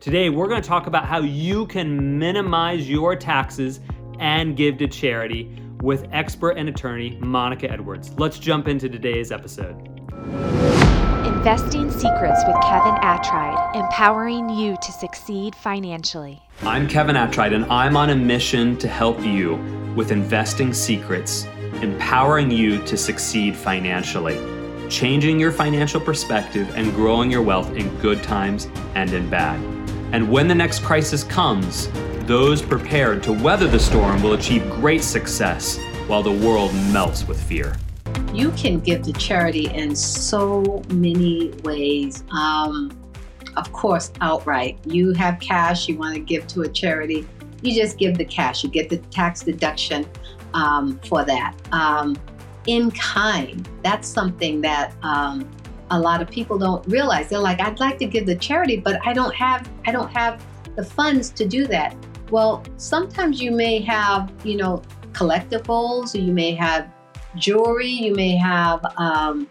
Today, we're going to talk about how you can minimize your taxes and give to charity with expert and attorney Monica Edwards. Let's jump into today's episode. Investing Secrets with Kevin Attride, empowering you to succeed financially. I'm Kevin Attride, and I'm on a mission to help you with investing secrets, empowering you to succeed financially, changing your financial perspective, and growing your wealth in good times and in bad. And when the next crisis comes, those prepared to weather the storm will achieve great success while the world melts with fear. You can give to charity in so many ways. Um, of course, outright. You have cash you want to give to a charity, you just give the cash. You get the tax deduction um, for that. Um, in kind, that's something that um, a lot of people don't realize. They're like, I'd like to give the charity, but I don't have I don't have the funds to do that. Well, sometimes you may have, you know, collectibles, or you may have jewelry, you may have um,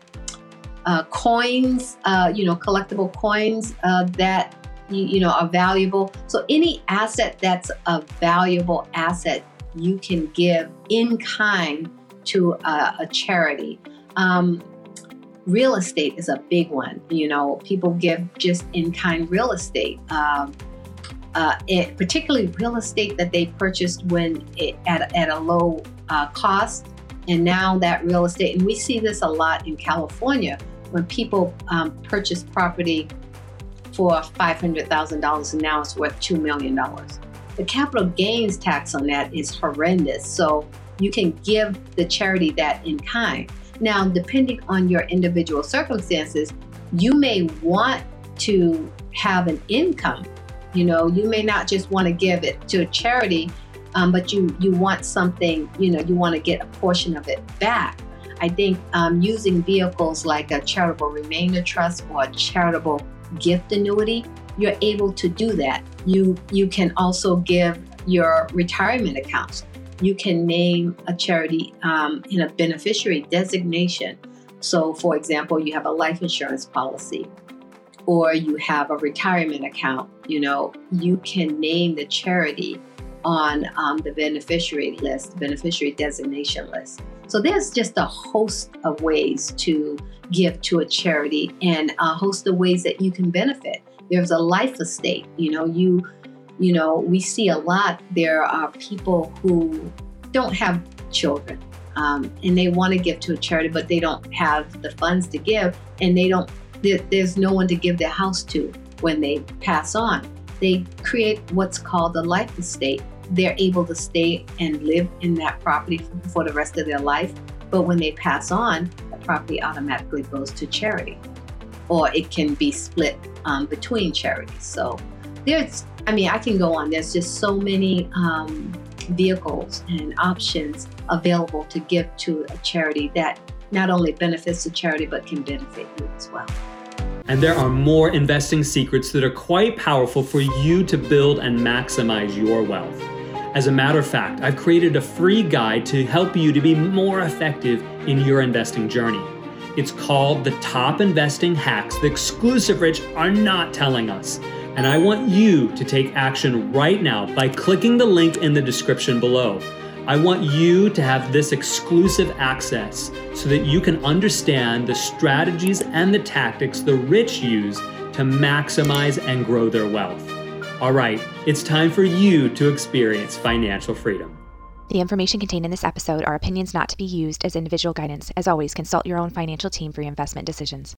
uh, coins, uh, you know, collectible coins uh, that you, you, know are valuable. So any asset that's a valuable asset, you can give in kind to a, a charity. Um, real estate is a big one. You know, people give just in kind real estate. Um, uh, it, particularly real estate that they purchased when it, at, at a low uh, cost. And now that real estate, and we see this a lot in California when people um, purchase property for $500,000 and now it's worth $2 million. The capital gains tax on that is horrendous. So you can give the charity that in kind. Now, depending on your individual circumstances, you may want to have an income. You know, you may not just want to give it to a charity, um, but you you want something. You know, you want to get a portion of it back. I think um, using vehicles like a charitable remainder trust or a charitable gift annuity, you're able to do that. You you can also give your retirement accounts you can name a charity um, in a beneficiary designation. So, for example, you have a life insurance policy or you have a retirement account, you know, you can name the charity on um, the beneficiary list, beneficiary designation list. So there's just a host of ways to give to a charity and a host of ways that you can benefit. There's a life estate, you know, you you know, we see a lot. There are people who don't have children um, and they want to give to a charity, but they don't have the funds to give, and they don't. There, there's no one to give their house to when they pass on. They create what's called a life estate. They're able to stay and live in that property for the rest of their life, but when they pass on, the property automatically goes to charity, or it can be split um, between charities. So there's I mean, I can go on. There's just so many um, vehicles and options available to give to a charity that not only benefits the charity but can benefit you as well. And there are more investing secrets that are quite powerful for you to build and maximize your wealth. As a matter of fact, I've created a free guide to help you to be more effective in your investing journey. It's called The Top Investing Hacks the exclusive rich are not telling us. And I want you to take action right now by clicking the link in the description below. I want you to have this exclusive access so that you can understand the strategies and the tactics the rich use to maximize and grow their wealth. All right, it's time for you to experience financial freedom. The information contained in this episode are opinions not to be used as individual guidance. As always, consult your own financial team for your investment decisions.